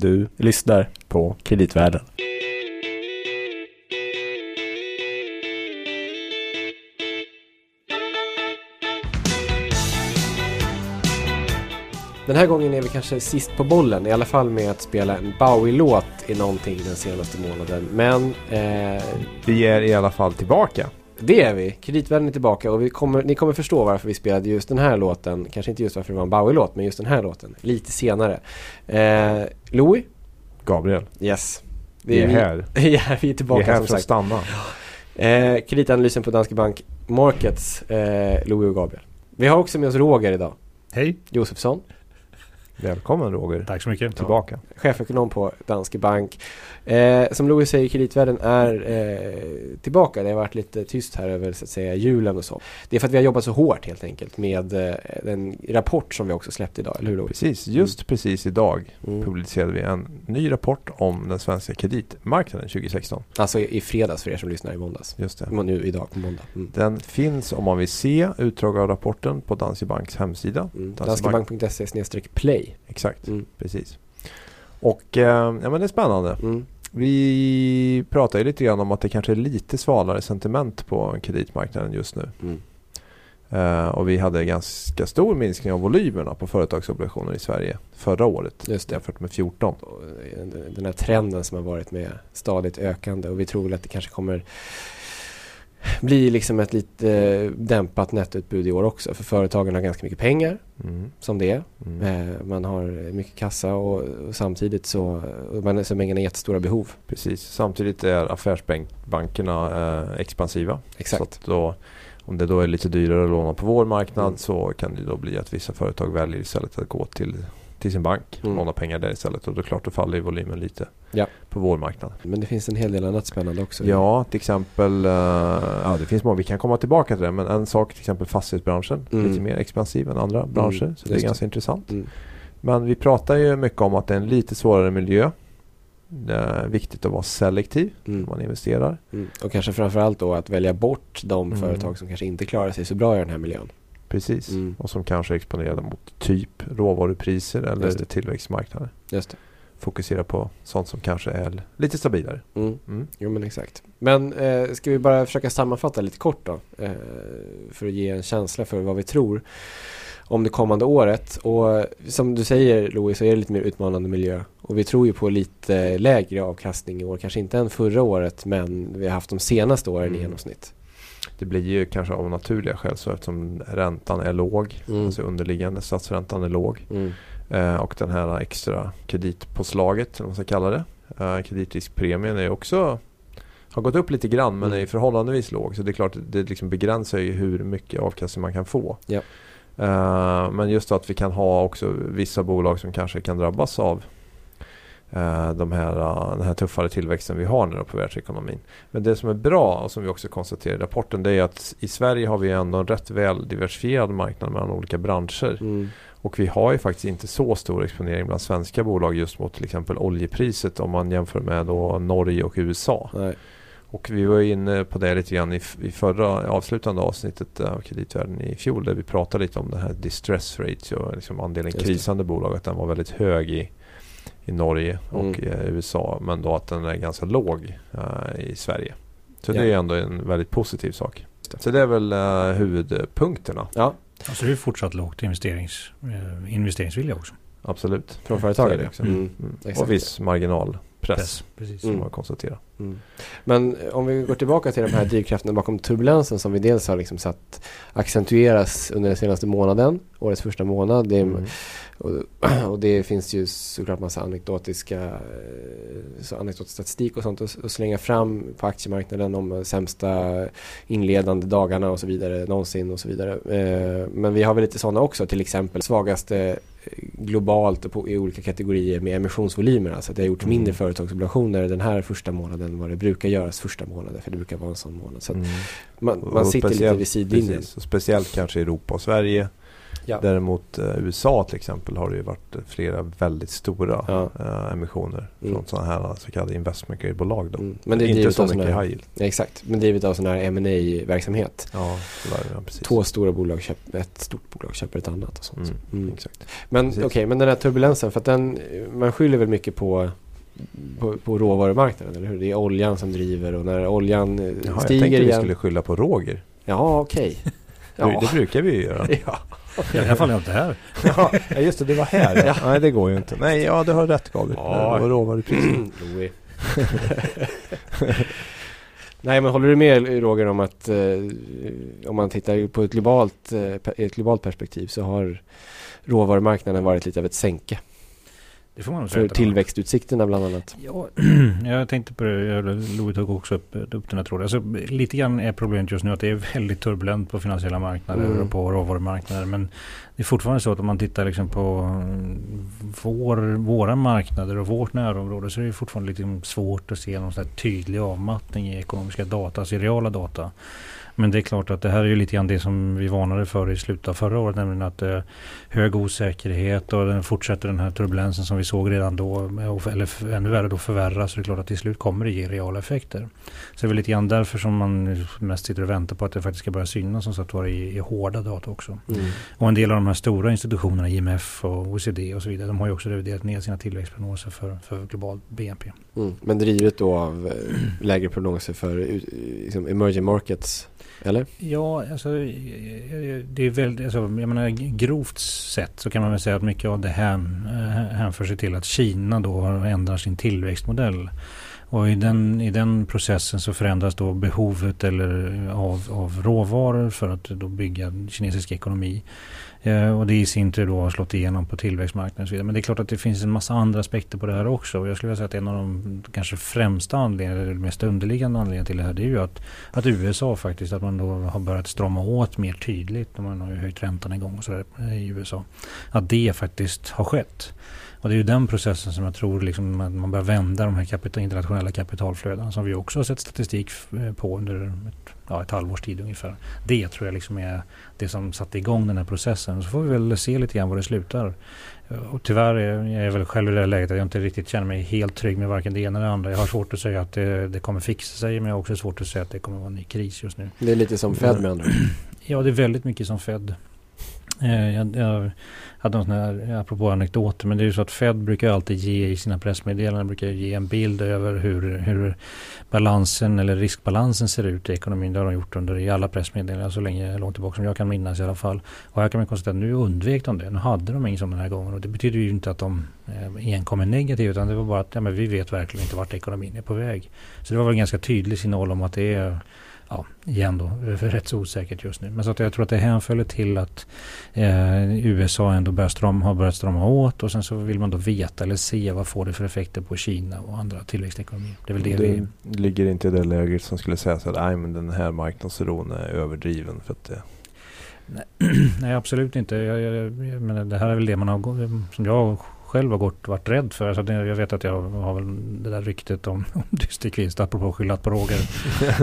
Du lyssnar på Kreditvärlden. Den här gången är vi kanske sist på bollen, i alla fall med att spela en Bowie-låt i någonting den senaste månaden. Men eh, Vi är i alla fall tillbaka. Det är vi. Kreditvärlden är tillbaka och vi kommer, ni kommer förstå varför vi spelade just den här låten. Kanske inte just varför det var en Bowie-låt, men just den här låten. Lite senare. Eh, Louis? Gabriel, Yes. vi är här. ja, vi är Vi är tillbaka här som för att sagt. stanna. Eh, kreditanalysen på Danske Bank Markets, eh, Louis och Gabriel. Vi har också med oss Roger idag. Hej, Josefsson, Välkommen Roger. tack så mycket. Tillbaka. chefekonom på Danske Bank. Eh, som Louis säger, kreditvärlden är eh, tillbaka. Det har varit lite tyst här över så att säga julen och så. Det är för att vi har jobbat så hårt helt enkelt med eh, den rapport som vi också släppte idag, eller hur Louis? Precis, just precis idag Mm. publicerade vi en ny rapport om den svenska kreditmarknaden 2016. Alltså i, i fredags för er som lyssnar i måndags. Just det. Nu idag på måndag. Mm. Den finns om man vill se utdrag av rapporten på Danske Banks hemsida. Mm. Danske Bank. Danskebank.se play. Exakt, Mm. precis. Och eh, ja, men det är spännande. Mm. Vi pratar ju lite grann om att det kanske är lite svalare sentiment på kreditmarknaden just nu. Mm. Eh, och vi hade ganska stor minskning av volymerna på företagsobligationer i Sverige förra året Just det. jämfört med 14. Och den- Den här trenden som har varit med stadigt ökande och vi tror väl att det kanske kommer bli liksom ett lite eh, dämpat nettoutbud i år också. För företagen har ganska mycket pengar Mm. som det är. Mm. Eh, Man har mycket kassa och, och samtidigt så och man så mängden jättestora behov. Precis. Samtidigt är affärsbankerna eh, expansiva. Exakt. då, om det då är lite dyrare att låna på vår marknad Mm. så kan det då bli att vissa företag väljer istället att gå till, till sin bank och Mm. låna pengar där istället. Och då är det klart då faller volymen lite Ja. på vår marknad. Men det finns en hel del annat spännande också. Ja, till exempel, eh, ja det finns många, vi kan komma tillbaka till det, men en sak till exempel fastighetsbranschen, Mm. lite mer expansiv än andra branscher, så det är just det. ganska intressant. Mm. Men vi pratar ju mycket om att det är en lite svårare miljö. Det är viktigt att vara selektiv när Mm. man investerar. Mm. Och kanske framförallt då att välja bort de Mm. företag som kanske inte klarar sig så bra i den här miljön. Precis. Mm. Och som kanske är exponerade mot typ råvarupriser eller tillväxtmarknader. Just det. Fokusera på sånt som kanske är lite stabilare. Mm. Mm. Jo men exakt. Men eh, ska vi bara försöka sammanfatta lite kort då? Eh, för att ge en känsla för vad vi tror om det kommande året. Och som du säger Louis så är det lite mer utmanande miljö. Och vi tror ju på lite lägre avkastning i år. Kanske inte än förra året men vi har haft de senaste åren i Mm. genomsnitt. Det blir ju kanske av naturliga skäl så eftersom räntan är låg. Mm. Alltså underliggande statsräntan är låg. Mm. Eh, och den här extra kreditpåslaget, eller vad man ska kalla det. Eh, kreditriskpremien är också har gått upp lite grann men Mm. är förhållandevis låg. Så det är klart det liksom begränsar ju hur mycket avkastning man kan få. Ja. Eh, men just att vi kan ha också vissa bolag som kanske kan drabbas av de här, eh, den här tuffare tillväxten vi har nu på världsekonomin. Men det som är bra och som vi också konstaterar i rapporten det är att i Sverige har vi ändå en rätt väl diversifierad marknad mellan olika branscher. Mm. Och vi har ju faktiskt inte så stor exponering bland svenska bolag just mot till exempel oljepriset om man jämför med då Norge och USA. Nej. Och vi var inne på det lite grann i, i förra avslutande avsnittet av kreditvärlden i fjol där vi pratade lite om det här distress ratio, liksom andelen krisande bolag, att den var väldigt hög i, i Norge och Mm. i USA men då att den är ganska låg eh, i Sverige. Så Ja. det är ändå en väldigt positiv sak. Så det är väl uh, huvudpunkterna. Ja, Alltså det är fortsatt lågt investerings, eh, investeringsvilja också. Absolut. från ja. också. Mm. Mm. Exakt. Och viss marginalpress Press, precis. som Mm. man konstaterar. Mm. Men om vi går tillbaka till de här drivkrafterna bakom turbulensen som vi dels har liksom satt accentueras under den senaste månaden, årets första månad. Det är, Mm. Och, och det finns ju såklart massa anekdotiska eh, så anekdotisk statistik och sånt att, att slänga fram på aktiemarknaden om sämsta inledande dagarna och så vidare någonsin och så vidare. Eh, men vi har väl lite sådana också, till exempel svagaste eh, globalt på, i olika kategorier med emissionsvolymer. Alltså det har gjorts Mm. mindre företagsobligationer den här första månaden än vad det brukar göras första månaden. För det brukar vara en sån månad. Så att Mm. man, man sitter lite vid sidlinjen. Speciellt kanske i Europa och Sverige. Ja. Däremot eh, USA till exempel har det ju varit flera väldigt stora Ja. eh, emissioner Mm. från sådana här så kallade investment grade-bolag. Mm. Men det är inte så mycket high yield. Exakt, men drivet av sån här ma verksamhet Ja. Två stora bolag köper, ett stort bolag köper ett annat och sånt. Mm, Mm. Exakt. Men okej, Precis. men den här turbulensen, för att den, man skyller väl mycket på, på, på råvarumarknaden, eller hur? Det är oljan som driver och när oljan eh, Jaha, jag stiger tänkte vi igen. skulle skylla på Roger. Ja, okej. Det, Ja. det brukar vi ju göra. ja. I alla fall inte här. ja, just det, det var här. Ja. Nej, det går ju inte. Nej, ja, du har rätt Gabriel. Ja. Det var råvarupriset. Nej, men håller du med Roger om att eh, om man tittar på ett globalt, eh, ett globalt perspektiv så har råvarumarknaden varit lite av ett sänke Det får man nog för tillväxtutsikterna bland annat. Ja, jag tänkte på det. jag- Louis tog också upp, upp den här tråden. Alltså, lite grann är problemet just nu att det är väldigt turbulent på finansiella marknader Mm. och på råvarumarknader. Men det är fortfarande så att om man tittar liksom på mm, vår, våra marknader och vårt närområde så är det fortfarande lite svårt att se någon sån tydlig avmattning i ekonomiska data, alltså i reala data. Men det är klart att det här är ju lite grann det som vi varnade för i slutet av förra året, nämligen att eh, hög osäkerhet och den fortsätter den här turbulensen som vi såg redan då, och- eller ännu värre då förvärras. Så det är klart att till slut kommer det ge reala effekter. Så det är väl lite grann därför som man mest sitter och väntar på att det faktiskt ska börja synas som sagt var i, i hårda data också. Mm. Och en del av de här stora institutionerna, IMF och OECD och så vidare, de har ju också reviderat ner sina tillväxtprognoser för, för global BNP. Mm. Men drivet då av eh, lägre prognoser för eh, liksom emerging markets, eller? Ja, alltså eh, det är väldigt, alltså, jag menar grovt sett så kan man väl säga att mycket av det här hänför sig till att Kina då ändrar sin tillväxtmodell. Och i den, i den processen så förändras då behovet eller av, av råvaror för att då bygga kinesisk ekonomi. Eh, och det i sin tur då har slått igenom på tillväxtmarknaden och så vidare. Men det är klart att det finns en massa andra aspekter på det här också. Och jag skulle vilja säga att en av de kanske främsta anledningarna, eller mest underliggande anledningarna till det här, det är ju att, att USA faktiskt, att man då har börjat strama åt mer tydligt. Man har ju höjt räntan igång och sådär eh, i USA. Att det faktiskt har skett. Och det är ju den processen som jag tror liksom att man börjar vända de här kapital, internationella kapitalflödena som vi också har sett statistik eh, på under ett, ja, ett halvårs tid ungefär. Det tror jag liksom är det som satte igång den här processen. Så får vi väl se lite grann var det slutar. Och tyvärr är jag väl själv i det här läget att jag inte riktigt känner mig helt trygg med varken det ena eller det andra. Jag har svårt att säga att det, det kommer fixa sig men jag har också svårt att säga att det kommer vara en ny kris just nu. Det är lite som Fed med andra. Ja, det är väldigt mycket som Fed. Eh, jag, jag hade någon sån här, apropå anekdoter, men det är ju så att Fed brukar alltid ge i sina pressmeddelanden, brukar ge en bild över hur, hur balansen eller riskbalansen ser ut i ekonomin. Det har de gjort under i alla pressmeddelanden så länge, långt tillbaka som jag kan minnas i alla fall. Och här kan man konstatera att nu undvek de det. Nu hade de ingen sån den här gången och det betyder ju inte att de eh, enkom är negativa utan det var bara att ja, men vi vet verkligen inte vart ekonomin är på väg. Så det var väl en ganska tydlig signal om att det är ja, igen då, rätt så osäkert just nu. Men så att jag tror att det hänföll till att eh, USA ändå börjar strama, har börjat strama åt och sen så vill man då veta eller se vad får det för effekter på Kina och andra tillväxtekonomier. Det är väl det, vi... Det ligger inte i det läget som skulle säga så att nej men den här marknadsoron är överdriven för att det Nej, absolut inte. Jag, jag, jag menar, det här är väl det man har, som jag själv har gått, varit rädd för. Alltså jag vet att jag har väl det där ryktet om, om dysterkvist, apropå skyllat på Roger.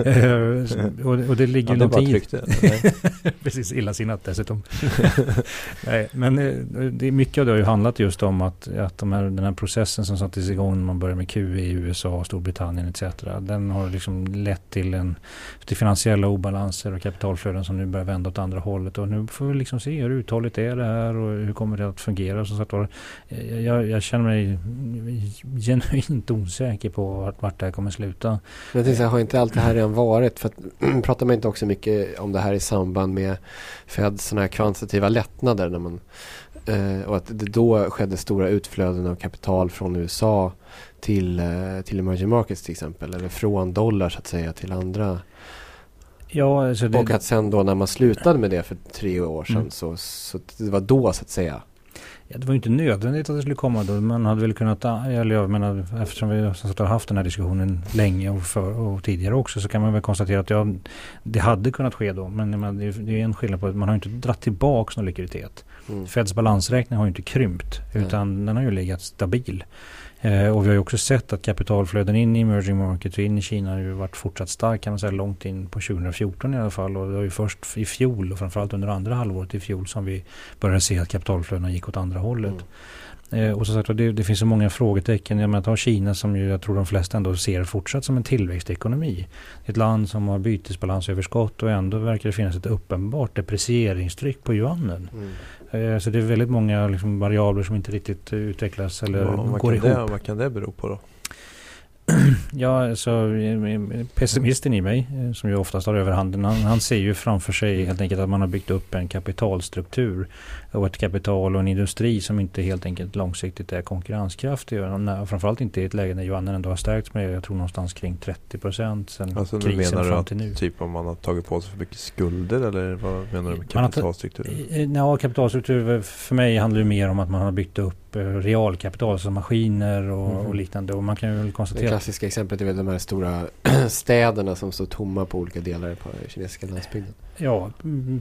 Eh, och, och det ligger Ja, någonting i-. Precis, illasinnat dessutom. Nej, men eh, det är mycket av det har ju handlat just om att, att de här, den här processen som sattes igång när man började med QE i USA, Storbritannien etc. Den har liksom lett till, en, till finansiella obalanser och kapitalflöden som nu börjar vända åt andra hållet. Och nu får vi liksom se hur uthålligt är det här och hur kommer det att fungera. Var, eh, jag, jag känner mig genuint osäker på vart, vart det här kommer sluta. Men jag här, har inte allt det här redan varit? För att, pratar man inte också mycket om det här i samband med Feds sådana här kvantitativa lättnader? När man, eh, och att det då skedde stora utflöden av kapital från USA till, eh, till emerging markets till exempel. Eller från dollar så att säga till andra. Ja, alltså det, Och att sen då när man slutade med det för tre år sedan Mm. så, så det var då så att säga. Ja, det var ju inte nödvändigt att det skulle komma då. Man hade väl kunnat, eller jag menar eftersom vi som sagt har haft den här diskussionen länge och, för, och tidigare också så kan man väl konstatera att ja, det hade kunnat ske då. Men menar, det, är, det är en skillnad på att man har inte dratt tillbaka någon likviditet. Mm. Feds balansräkning har ju inte krympt utan den har ju legat stabil. Eh, och vi har ju också sett att kapitalflöden in i emerging markets och in i Kina har ju varit fortsatt stark kan man säga långt in på 2014 i alla fall. Och det var ju först i fjol och framförallt under andra halvåret i fjol som vi började se att kapitalflödena gick åt andra hållet. Mm. Eh, och som sagt det, det finns så många frågetecken. Jag menar, ta Kina som ju, jag tror de flesta ändå ser fortsatt som en tillväxtekonomi. Ett land som har bytesbalansöverskott och ändå verkar det finnas ett uppenbart deprecieringetryck på yuanen. Mm. Eh, så det är väldigt många liksom, variabler som inte riktigt utvecklas eller ja, går ihop. Det, vad kan det bero på då? ja, alltså pessimisten i mig, eh, som ju oftast har överhanden, han, han ser ju framför sig helt enkelt att man har byggt upp en kapitalstruktur och ett kapital och en industri som inte helt enkelt långsiktigt är konkurrenskraftig. Framförallt inte i ett läge när yuanen ändå har stärkts med, jag tror någonstans kring 30 procent sen alltså, krisen menar fram till nu. Typ om man har tagit på sig för mycket skulder eller vad menar du med kapitalstruktur? Ja, kapitalstruktur för mig handlar det mer om att man har byggt upp Eh, realkapital, alltså maskiner och, mm. och, liknande. Och man kan ju väl konstatera... Det klassiska exemplet är väl de här stora städerna som står tomma på olika delar på kinesiska landsbygden. Ja,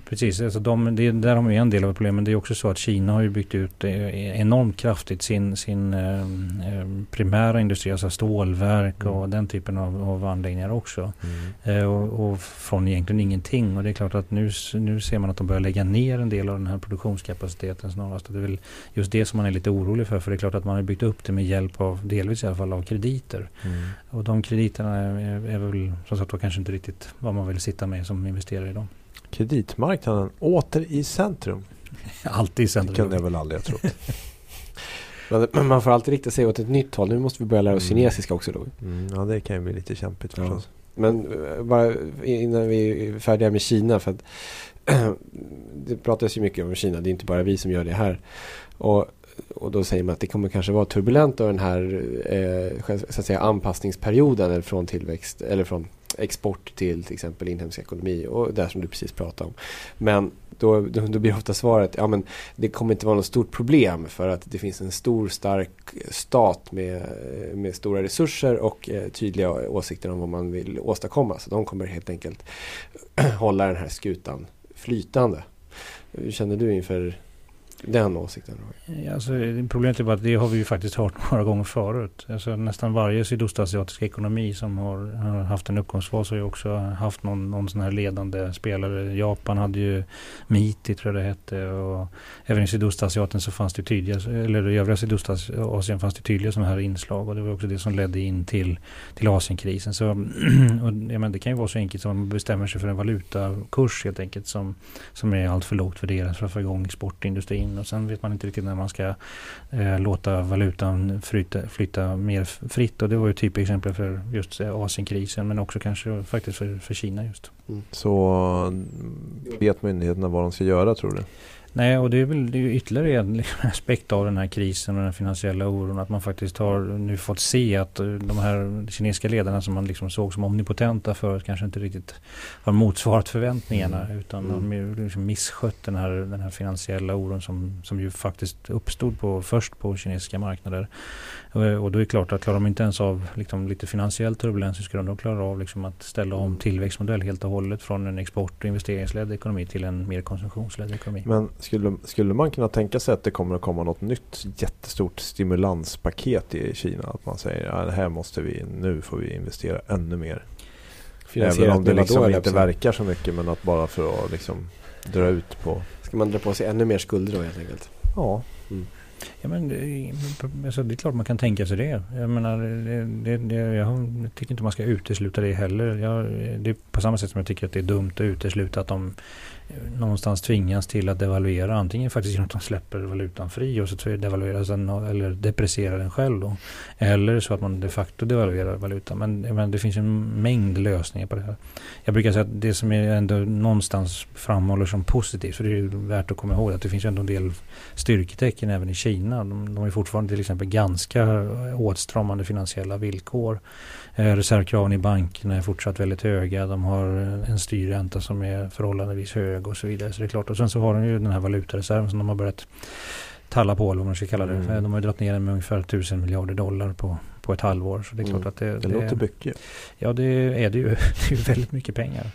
precis. Alltså de, det, där har vi en del av problemet. Men det är också så att Kina har ju byggt ut eh, enormt kraftigt sin, sin eh, eh, primära industri, alltså stålverk mm. och den typen av, av anläggningar också. Mm. Eh, och, och, från egentligen ingenting. Och det är klart att nu, nu ser man att de börjar lägga ner en del av den här produktionskapaciteten snarast. det är väl just det som man är lite orolig för. För det är klart att man har byggt upp det med hjälp av, delvis i alla fall, av krediter. Mm. Och de krediterna är, är, väl som sagt kanske inte riktigt vad man vill sitta med som investerare idag kreditmarknaden åter i centrum. Alltid i centrum. Det kunde jag väl aldrig ha trott. Men man får alltid rikta sig åt ett nytt håll. Nu måste vi börja lära oss mm. kinesiska också då. Mm, ja, det kan ju bli lite kämpigt förstås. Ja. Men eh, bara innan vi är färdiga med Kina. För att det pratas ju mycket om Kina. Det är inte bara vi som gör det här. Och, och då säger man att det kommer kanske vara turbulent av den här eh, så att säga, anpassningsperioden från tillväxt eller från export till till exempel inhemsk ekonomi och det som du precis pratade om. Men då, då, då blir ofta svaret ja men det kommer inte vara något stort problem för att det finns en stor stark stat med, med stora resurser och eh, tydliga åsikter om vad man vill åstadkomma. Så de kommer helt enkelt hålla den här skutan flytande. Hur känner du inför den åsikten? Alltså, problemet är bara att det har vi ju faktiskt hört några gånger förut. Alltså, nästan varje sydostasiatisk ekonomi som har, har, haft en uppgångsfas har ju också haft någon, någon sån här ledande spelare. Japan hade ju MITI tror jag det hette och även i Sydostasien så fanns det tydliga, eller i övriga Sydostasien fanns det tydliga sådana här inslag och det var också det som ledde in till, till Asienkrisen. Så, och, ja, men det kan ju vara så enkelt som att man bestämmer sig för en valutakurs helt enkelt som, som är allt för lågt värderad för att få igång exportindustrin in och sen vet man inte riktigt när man ska eh, låta valutan flyta, flytta mer fritt. Och det var ju typexempel för just eh, Asienkrisen men också kanske faktiskt för, för Kina just. Mm. Så mm, vet myndigheterna vad de ska göra tror du? Nej, och det är väl det är ytterligare en liksom aspekt av den här krisen och den finansiella oron. Att man faktiskt har nu fått se att eh, de här kinesiska ledarna som man liksom såg som omnipotenta förut kanske inte riktigt har motsvarat förväntningarna. Mm. Utan mm. har liksom misskött den här, den här finansiella oron som, som ju faktiskt uppstod på, först på kinesiska marknader. Och då är det klart att klarar de inte ens av liksom, lite finansiell turbulens så ska de då klara av liksom, att ställa om tillväxtmodell helt och hållet från en export och investeringsledd ekonomi till en mer konsumtionsledd ekonomi. Men skulle, skulle man kunna tänka sig att det kommer att komma något nytt jättestort stimulanspaket i Kina? Att man säger att ja, här måste vi, nu får vi investera ännu mer. Även om det liksom inte verkar så mycket men att bara för att liksom dra ut på. Ska man dra på sig ännu mer skulder då helt enkelt? Ja. Ja, men, alltså, det är klart man kan tänka sig det. Jag, menar, det, det, jag tycker inte man ska utesluta det heller. Jag, det är på samma sätt som jag tycker att det är dumt att utesluta att de någonstans tvingas till att devalvera. Antingen faktiskt genom att de släpper valutan fri och så devalverar den eller deprecierar den själv. Då. Eller så att man de facto devalverar valutan. Men, men det finns en mängd lösningar på det här. Jag brukar säga att det som är ändå någonstans framhåller som positivt, för det är värt att komma ihåg att det finns ändå en del styrketecken även i Kina. De, de är fortfarande till exempel ganska åtstramande finansiella villkor. Eh, reservkraven i bankerna är fortsatt väldigt höga. De har en styrränta som är förhållandevis hög och så vidare. Så det är klart. Och sen så har de ju den här valutareserven som de har börjat talla på eller vad man ska kalla det. Mm. De har ju dragit ner den med ungefär 1000 miljarder dollar på, på ett halvår. Så det är klart Mm. att det, Det låter mycket. Ja, det är det ju. Det är ju väldigt mycket pengar.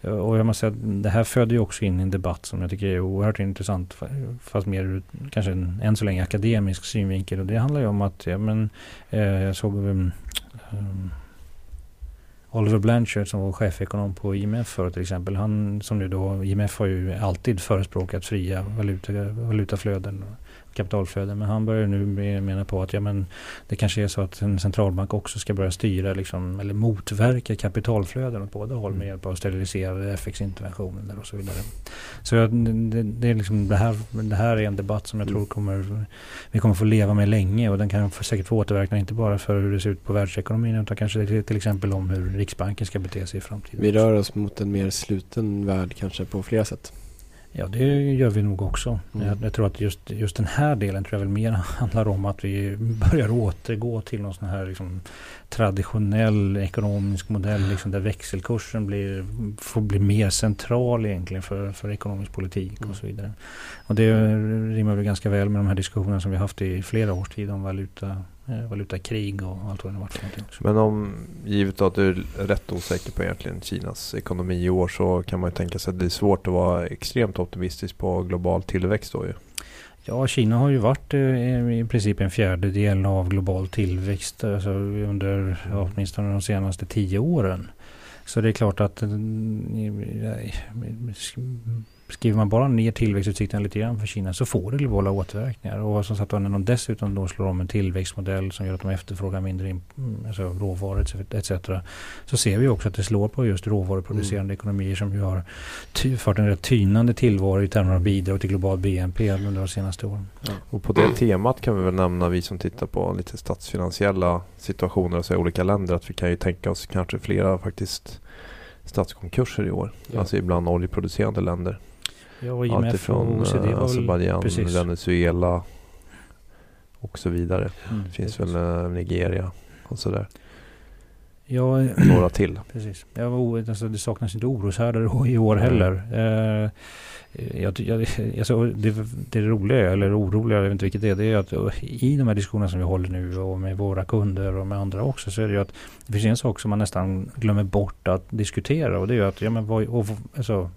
Och jag måste säga att det här föder ju också in en debatt som jag tycker är oerhört intressant. Fast mer kanske en än så länge akademisk synvinkel. Och det handlar ju om att, ja men, eh, jag såg um, um, Oliver Blanchard som var chefekonom på IMF förut till exempel. Han som nu då, IMF har ju alltid förespråkat fria valuta, valutaflöden och kapitalflöden. Men han börjar nu mena på att ja, men det kanske är så att en centralbank också ska börja styra liksom, eller motverka kapitalflöden åt båda håll med hjälp av steriliserade FX-interventioner och så vidare. Så jag- det, det, är liksom det, här, det här är en debatt som jag tror kommer, vi kommer få leva med länge och den kan säkert få återverkningar inte bara för hur det ser ut på världsekonomin utan kanske till, till exempel om hur Riksbanken ska bete sig i framtiden. Vi rör oss mot en mer sluten värld kanske på flera sätt. Ja, det gör vi nog också. Mm. Jag, jag tror att just, just den här delen tror jag väl mer handlar om att vi börjar återgå till någon sån här liksom, traditionell ekonomisk modell liksom, där växelkursen blir, får bli mer central egentligen för, för ekonomisk politik Mm. och så vidare. Och det rimmar väl ganska väl med de här diskussionerna som vi haft i flera års tid om valuta, valutakrig och allt vad det varit för någonting. också. Men om, givet att du är rätt osäker på egentligen Kinas ekonomi i år så kan man ju tänka sig att det är svårt att vara extremt optimistisk på global tillväxt då ju. Ja, Kina har ju varit eh, i princip en fjärdedel av global tillväxt alltså, under ja, åtminstone de senaste tio åren. Så det är klart att eh, eh, skriver man bara ner tillväxtutsikterna lite grann för Kina så får det globala återverkningar. Och som sagt när de dessutom då slår om en tillväxtmodell som gör att de efterfrågar mindre in, mm, alltså råvaror etc. Så ser vi också att det slår på just råvaruproducerande ekonomier som ju har ty, fört en rätt tynande tillvaro i termer av bidrag till global BNP under de senaste åren. Och på det temat kan vi väl nämna vi som tittar på lite statsfinansiella situationer i olika länder att vi kan ju tänka oss kanske flera faktiskt statskonkurser i år. Ja. Alltså ibland oljeproducerande länder. Ja, IMF Alltifrån eh. Azerbajdzjan. Venezuela och så vidare. Mm, Det finns precis. väl eh, Nigeria och sådär. Ja, Några till. precis. Jag var alltså, det saknas inte oroshärdar i år Nej. heller. Eh, jag, jag, alltså, det, det roliga, eller oroliga, jag vet inte vilket det är, det är att eh, i de här diskussionerna som vi håller nu och med våra kunder och med andra också så är det ju att det finns en sak som man nästan glömmer bort att diskutera och det är ju att, ja men vad, och, alltså,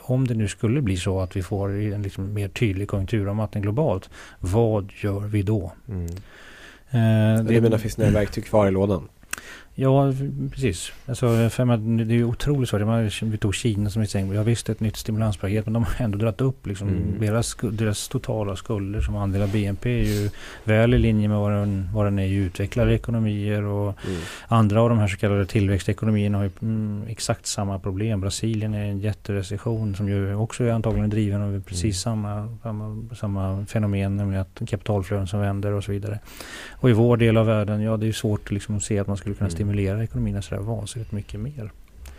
om det nu skulle bli så att vi får en liksom mer tydlig konjunkturavmattning globalt, vad gör vi då? Mm. Eh, Det menar finns det några verktyg kvar i lådan? Ja, precis. Alltså, för man, det är ju otroligt svårt. Man, vi tog Kina som exempel. Jag visste ett nytt stimulanspaket men de har ändå dragit upp liksom Mm. deras, deras totala skulder som andel av BNP är ju väl i linje med vad den, vad den är i utvecklade ekonomier och Mm. andra av de här så kallade tillväxtekonomierna har ju mm, exakt samma problem. Brasilien är en jätterecession som ju också är antagligen driven av precis samma, samma, samma fenomen, nämligen att kapitalflöden som vänder och så vidare. Och i vår del av världen, ja det är ju svårt liksom att se att man skulle kunna Mm. Stimulera ekonomierna sådär vansinnigt mycket mer.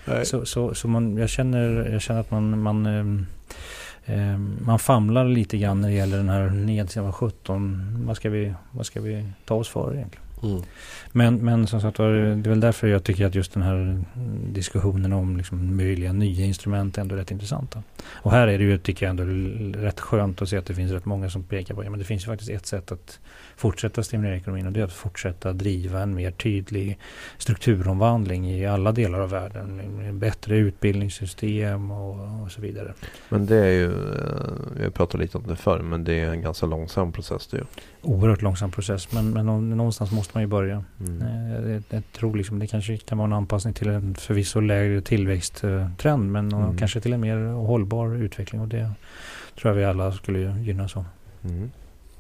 Nej. Så, så, så man, jag, känner, jag känner att man, man, ehm, man famlar lite grann när det gäller den här nedsidan av 17. Vad ska, vi, vad ska vi ta oss för egentligen? Mm. Men, men som sagt var, det är väl därför jag tycker att just den här diskussionen om liksom möjliga nya instrument är ändå rätt intressanta. Och här är det ju, tycker jag ändå, rätt skönt att se att det finns rätt många som pekar på, ja men det finns ju faktiskt ett sätt att fortsätta stimulera ekonomin och det är att fortsätta driva en mer tydlig strukturomvandling i alla delar av världen. Bättre utbildningssystem och, och så vidare. Men det är ju, eh, har pratat lite om det förr, men det är en ganska långsam process det ju. Oerhört långsam process men, men nå- någonstans måste man ju börja. Mm. Eh, Jag, jag tror liksom det kanske kan vara en anpassning till en förvisso lägre tillväxttrend men Mm. kanske till en mer hållbar utveckling och det tror jag vi alla skulle gynnas av. Mm.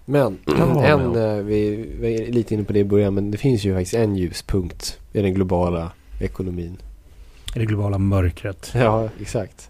Men en, eh, vi är lite inne på det i början, men det finns ju faktiskt en ljuspunkt i den globala ekonomin. I det globala mörkret. Ja, exakt.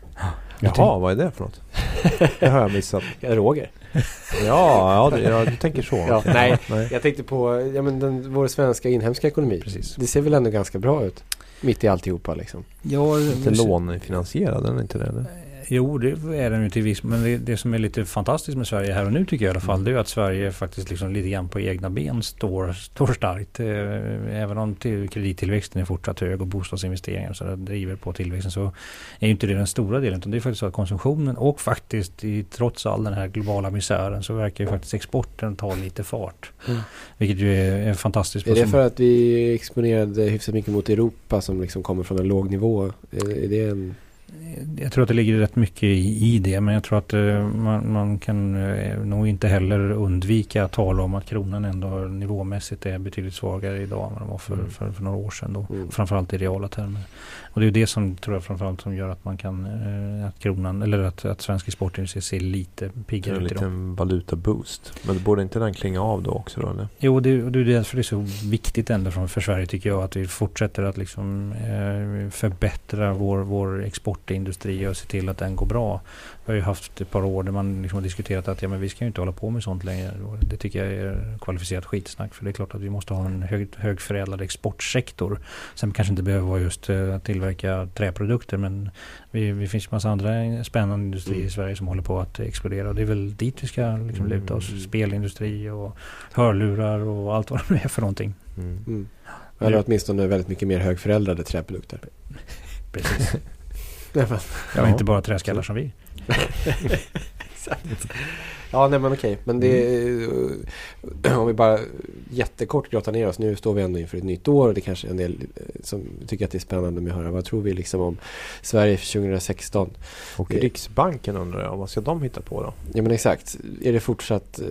Jaha, vad är det för något? Det har jag missat. Roger. Ja, ja, du, ja du tänker så. Ja, nej. nej. Jag tänkte på ja, men den, vår svenska inhemska ekonomi. Precis. Det ser väl ändå ganska bra ut. Mitt i alltihopa liksom. Ja, Inte lånefinansierad, den är inte det eller? Jo, det är den ju till viss Men det, det, som är lite fantastiskt med Sverige här och nu tycker jag i alla fall. Det är att Sverige faktiskt liksom lite grann på egna ben står, står starkt. Eh, även om kredittillväxten är fortsatt hög och bostadsinvesteringar så driver på tillväxten så är ju inte det den stora delen. Utan det är faktiskt så att konsumtionen och faktiskt i, trots all den här globala misären så verkar ju faktiskt exporten ta lite fart. Mm. Vilket ju är, är fantastiskt. Är det för att vi exponerade hyfsat mycket mot Europa som liksom kommer från en låg nivå? Är, är det en jag tror att det ligger rätt mycket i, i det. Men jag tror att uh, man, man, kan uh, nog inte heller undvika att tala om att kronan ändå nivåmässigt är betydligt svagare idag än vad den var för, mm. för, för, några år sedan. Då. Mm. Framförallt i reala termer. Och det är det som tror jag framförallt som gör att man kan uh, att kronan eller att, att svensk exportindustri ser lite piggare ut idag. En liten valutaboost. Men borde inte den klinga av då också? Då, eller? Jo, det, det är därför det är så viktigt ändå för, för Sverige tycker jag att vi fortsätter att liksom förbättra vår, vår export exportindustri och se till att den går bra. Vi har ju haft ett par år där man liksom har diskuterat att ja, men vi ska ju inte hålla på med sånt längre. Det tycker jag är kvalificerat skitsnack. För det är klart att vi måste ha en hög, högförädlad exportsektor. Sen kanske inte behöver vara just uh, tillverka träprodukter men vi, vi finns massa andra spännande industrier mm. i Sverige som håller på att explodera. Och det är väl dit vi ska liksom luta oss. Mm. Spelindustri och hörlurar och allt vad det är för någonting. Mm. Mm. Eller åtminstone väldigt mycket mer högförädlade träprodukter. Precis. ja, inte bara träskallar som vi. Ja, nej men okej. Men det mm. om vi bara jättekort grottar ner oss. Nu står vi ändå inför ett nytt år och det kanske är en del eh, som tycker att det är spännande med att höra. Vad tror vi liksom om Sverige för 2016? Och det, Riksbanken undrar jag, vad ska de hitta på då? Ja men exakt. Är det fortsatt eh,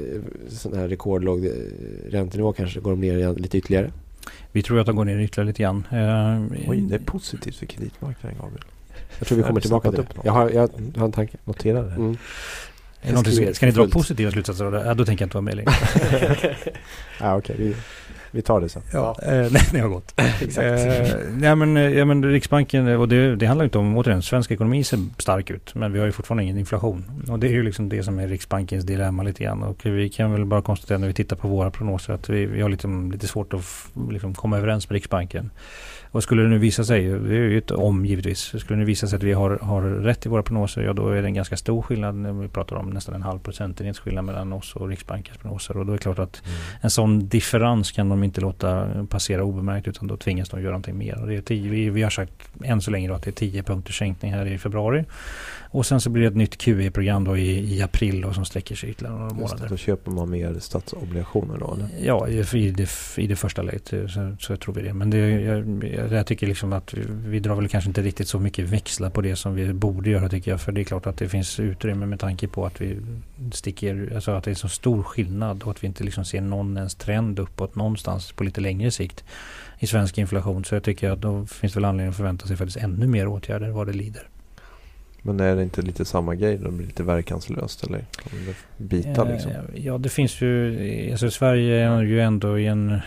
sån här rekordlåg eh, räntenivå kanske? Går de ner lite ytterligare? Vi tror att de går ner ytterligare lite grann. Oj, det är positivt för kreditmarknaden Gabriel. Jag tror vi kommer tillbaka till det. Jag har, jag har en tanke. Notera det. Mm. Ska, ska ni dra positiva slutsatser av det? Ja, då tänker jag inte vara med längre. ja, okej. Okay. Vi, vi tar det sen. Ja, ja. Eh, nej, det har gått. Exakt. Eh, nej, men, eh, ja, men Riksbanken, och det, det handlar inte om, återigen, svensk ekonomi ser stark ut. Men vi har ju fortfarande ingen inflation. Och det är ju liksom det som är Riksbankens dilemma lite grann. Och vi kan väl bara konstatera när vi tittar på våra prognoser att vi, vi har lite, lite svårt att liksom, komma överens med Riksbanken. Och skulle det nu visa sig, det är ju ett om givetvis, skulle det nu visa sig att vi har, har rätt i våra prognoser, ja då är det en ganska stor skillnad. Vi pratar om nästan en halv procentenhets skillnad mellan oss och Riksbankens prognoser. Och då är det klart att mm. en sån differens kan de inte låta passera obemärkt utan då tvingas de göra någonting mer. Och det är tio, vi, vi har sagt än så länge då att det är 10 punkters sänkning här i februari. Och sen så blir det ett nytt QE-program då i, i april då, som sträcker sig ytterligare några månader. Då köper man mer statsobligationer då eller? Ja, i, i, det, i det första läget så, så tror vi det. Men det, jag, jag, tycker liksom att vi, vi, drar väl kanske inte riktigt så mycket växlar på det som vi borde göra tycker jag. För det är klart att det finns utrymme med tanke på att vi sticker, alltså att det är så stor skillnad och att vi inte liksom ser någon ens trend uppåt någonstans på lite längre sikt i svensk inflation. Så jag tycker att då finns väl anledning att förvänta sig faktiskt ännu mer åtgärder vad det lider. Men är det inte lite samma grej? Det blir lite verkanslöst eller bita liksom? Ja, det finns ju. Alltså Sverige är ju ändå i en,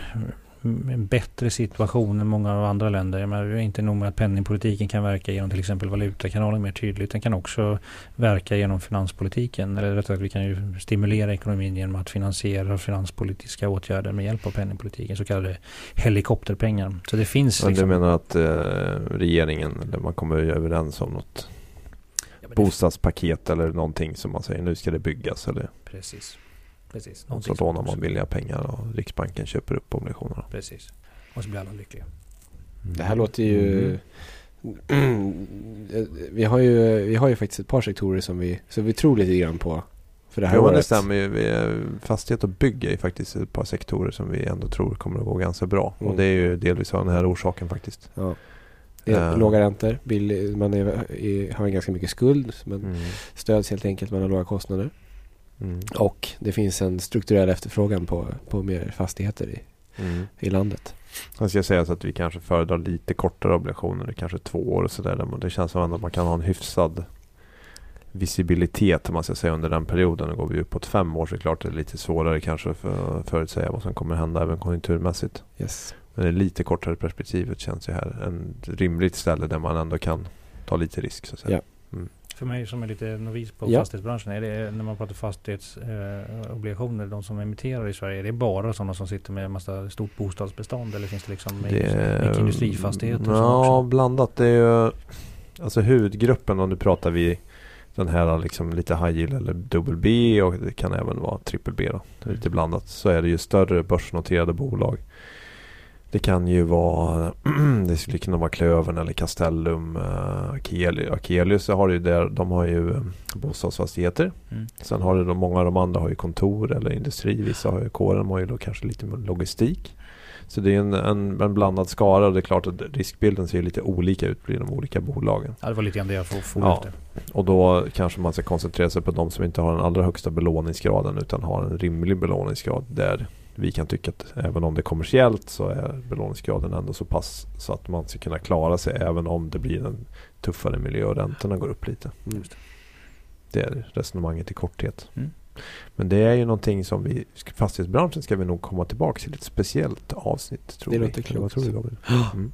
en bättre situation än många av andra länder. Jag menar, inte nog med att penningpolitiken kan verka genom till exempel valutakanalen mer tydligt. Den kan också verka genom finanspolitiken. Eller rättare sagt, vi kan ju stimulera ekonomin genom att finansiera finanspolitiska åtgärder med hjälp av penningpolitiken. Så kallade helikopterpengar. Så det finns. Men liksom, du menar att eh, regeringen, eller man kommer överens om något bostadspaket eller någonting som man säger nu ska det byggas. Eller? Precis. Precis. Och så lånar man billiga pengar och Riksbanken köper upp obligationerna. Precis. Och så blir alla lyckliga. Mm. Det här låter ju... Mm. vi, har ju vi har ju faktiskt ett par sektorer som vi, som vi tror lite grann på. För det här jo, året. det stämmer ju. Vi, fastighet och bygg är faktiskt ett par sektorer som vi ändå tror kommer att gå ganska bra. Mm. Och det är ju delvis av den här orsaken faktiskt. Ja. Uh. Låga räntor, billig, man är, är, har ganska mycket skuld men mm. stöds helt enkelt, man har låga kostnader. Mm. Och det finns en strukturell efterfrågan på, på mer fastigheter i, mm. i landet. Jag ska säga så att vi kanske föredrar lite kortare obligationer, kanske två år och sådär. Det känns som att man kan ha en hyfsad visibilitet man ska säga under den perioden. Och går vi upp på ett fem år så är det klart det är lite svårare kanske för att förutsäga vad som kommer hända även konjunkturmässigt. Yes. Men det lite kortare perspektivet känns ju här en rimligt ställe där man ändå kan ta lite risk. Så att säga. Ja. Mm. För mig som är lite novis på ja. fastighetsbranschen, är det när man pratar fastighetsobligationer, eh, de som emitterar i Sverige, är det bara sådana som sitter med en massa stort bostadsbestånd eller finns det liksom det, mycket industrifastigheter? Ja, blandat. Det är ju, alltså huvudgruppen om du pratar vi den här liksom lite high yield eller dubbel B och det kan även vara trippel B då. Lite blandat. Så är det ju större börsnoterade bolag. Det kan ju vara, det skulle kunna vara Klövern eller Castellum, uh, Akelius. Har ju där, de har ju um, bostadsfastigheter. Mm. Sen har det de, många av de andra har ju kontor eller industri. Vissa har ju kåren har ju då kanske lite logistik. Så det är en, en, en blandad skara och det är klart att riskbilden ser lite olika ut i de olika bolagen. Ja, det var lite grann det jag får Ja. efter. Och då kanske man ska koncentrera sig på de som inte har den allra högsta belåningsgraden utan har en rimlig belåningsgrad där vi kan tycka att även om det är kommersiellt så är belåningsgraden ändå så pass så att man ska kunna klara sig även om det blir en tuffare miljö och räntorna går upp lite. Mm. Det är resonemanget i korthet. Mm. Men det är ju någonting som vi, fastighetsbranschen ska vi nog komma tillbaka till ett speciellt avsnitt. Tror Det vi. låter Vad klokt. tror du? Mm.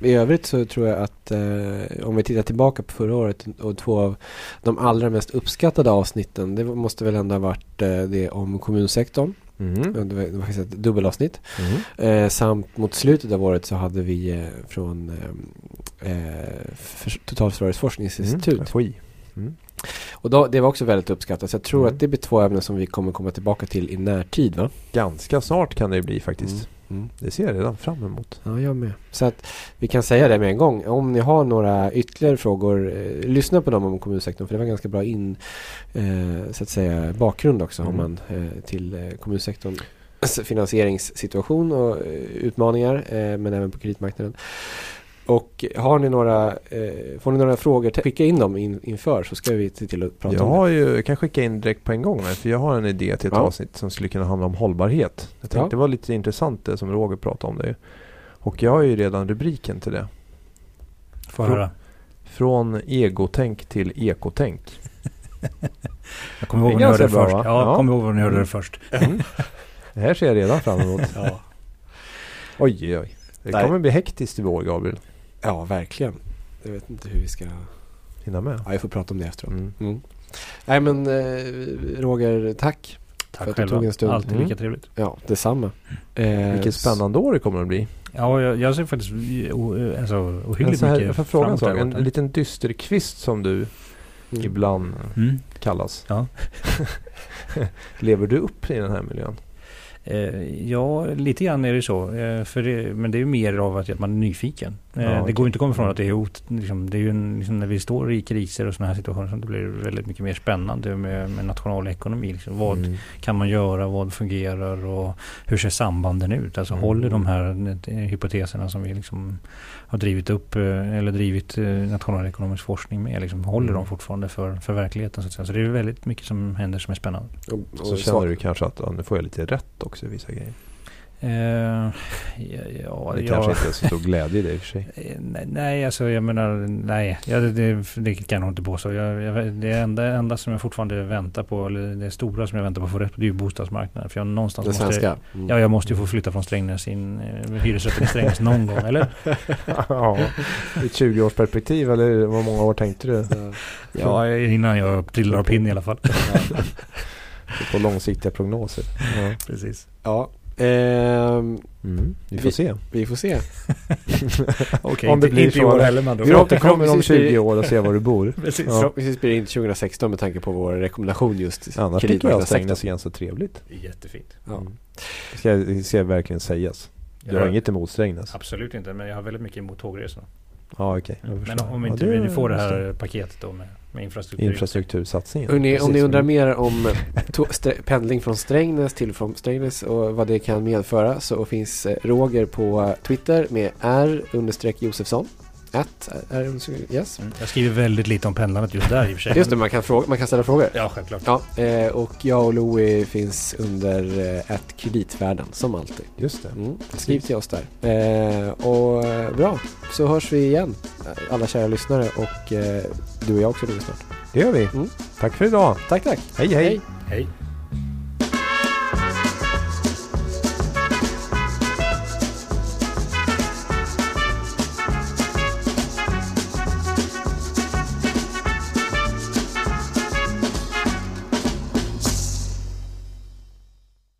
I övrigt så tror jag att eh, om vi tittar tillbaka på förra året och två av de allra mest uppskattade avsnitten. Det måste väl ändå ha varit eh, det om kommunsektorn. Mm. Det var, faktiskt ett dubbelavsnitt. Mm. Eh, samt mot slutet av året så hade vi eh, från eh, eh, för, Totalförsvarets forskningsinstitut. Mm. FOI. Mm. Och då, det var också väldigt uppskattat. Så jag tror Mm. att det blir två ämnen som vi kommer komma tillbaka till i närtid va? Ganska snart kan det bli faktiskt. Mm. Det ser jag redan fram emot. Ja, jag med. Så att vi kan säga det med en gång. Om ni har några ytterligare frågor, eh, lyssna på dem om kommunsektorn. För det var ganska bra in, eh, så att säga, bakgrund också Mm. har man eh, till eh, kommunsektorns finansieringssituation och eh, utmaningar. Eh, men även på kreditmarknaden. Och har ni några, eh, får ni några frågor, skicka in dem in, inför så ska vi se till att prata Jag, om det. har ju, jag kan skicka in direkt på en gång här, för jag har en idé till ett Ja. avsnitt som skulle kunna handla om hållbarhet. Jag tänkte Ja. det var lite intressant det som Roger pratade om det. Och jag har ju redan rubriken till det. Får Frå- höra. Från egotänk till ekotänk. Jag kommer ihåg Det är vad ni hörde det först. va? Ja, Ja. kommer ihåg ni hörde det först. Mm. Det här ser jag redan fram emot. Ja. Oj, oj, oj. Det kommer bli hektiskt i vår, Gabriel. Ja, verkligen. Jag vet inte hur vi ska... Hinna med. Ja, vi får prata om det efteråt. Mm. Mm. Nej men eh, Roger, tack. Tack För att du själva. tog en stund. Alltid Mm. lika trevligt. Ja, detsamma. Eh, Vilket spännande år det kommer att bli. Ja, jag, jag ser faktiskt o, alltså, ohyggligt här, mycket jag får fråga en liten dysterkvist som du Mm. ibland Mm. kallas. Ja. Lever du upp i den här miljön? Eh, ja, lite grann är det så. Eh, för det, men det är mer av att man är nyfiken. Eh, Ja, det okej. går inte att komma ifrån att det är hot. Liksom, det är ju en, liksom, när vi står i kriser och sådana här situationer så det blir det väldigt mycket mer spännande med, med nationalekonomi. Liksom. Vad Mm. kan man göra? Vad fungerar? Och hur ser sambanden ut? Alltså Mm. håller de här eh, hypoteserna som vi liksom har drivit upp eh, eller drivit eh, nationalekonomisk forskning med. Liksom, håller Mm. de fortfarande för, för verkligheten? Så, att säga. så det är väldigt mycket som händer som är spännande. Och, och Så känner du kanske att ja, nu får jag lite rätt också i vissa grejer. Eh, ja, ja, Det kanske inte är så stor glädje i det i och för sig. Eh, Nej, nej, alltså jag menar, nej, ja, det, det, det kan jag inte påstå. Jag, jag, det enda, enda som jag fortfarande väntar på, eller det stora som jag väntar på att få rätt på, det är ju bostadsmarknaden. För jag någonstans Den måste, svenska. Mm. Ja, jag måste ju få flytta från Strängnäs in, eh, hyresrätten i Strängnäs någon gång, eller? ja, i ett 20-årsperspektiv eller vad många år tänkte du? Ja, innan jag trillar av pinn i alla fall. På långsiktiga prognoser. Ja. Precis. Ja. Ehm, Mm. Vi får Vi- se. vi får se. Okej, Om det inte, blir inte i år heller man då. Vi återkommer- om förhoppningsvis blir- 20 år och ser var du bor. Precis. Ja. Förhoppningsvis blir det inte 2016 med tanke på vår rekommendation just Annars tycker jag att. Strängnäs är ganska trevligt. Jättefint. Ja. Mm. Det ska, ska verkligen sägas. Du har inget emot Strängnäs? Absolut inte, men jag har väldigt mycket emot tågresorna. Ja, okej. Jag Men om Ja, inte det vi får det måste- här paketet då med, med infrastruktur. Infrastruktursatsningen. Om Precis. ni undrar mer om to- strä- pendling från Strängnäs till från Strängnäs och vad det kan medföra så finns eh, Roger på Twitter med r-josefsson. At, r yes. Mm. Jag skriver väldigt lite om pendlandet just där i och för sig. Just det, man kan, fråga, man kan ställa frågor. Ja, självklart. Ja, eh, och jag och Louie finns under eh, ett kreditvärden som alltid. Just det. Mm. Skriv till oss där. Eh, och eh, bra, så hörs vi igen alla kära lyssnare och du och jag också Louie snart. Det gör vi. Mm. Tack för idag. Tack, tack. hej. hej. Hej. Hej.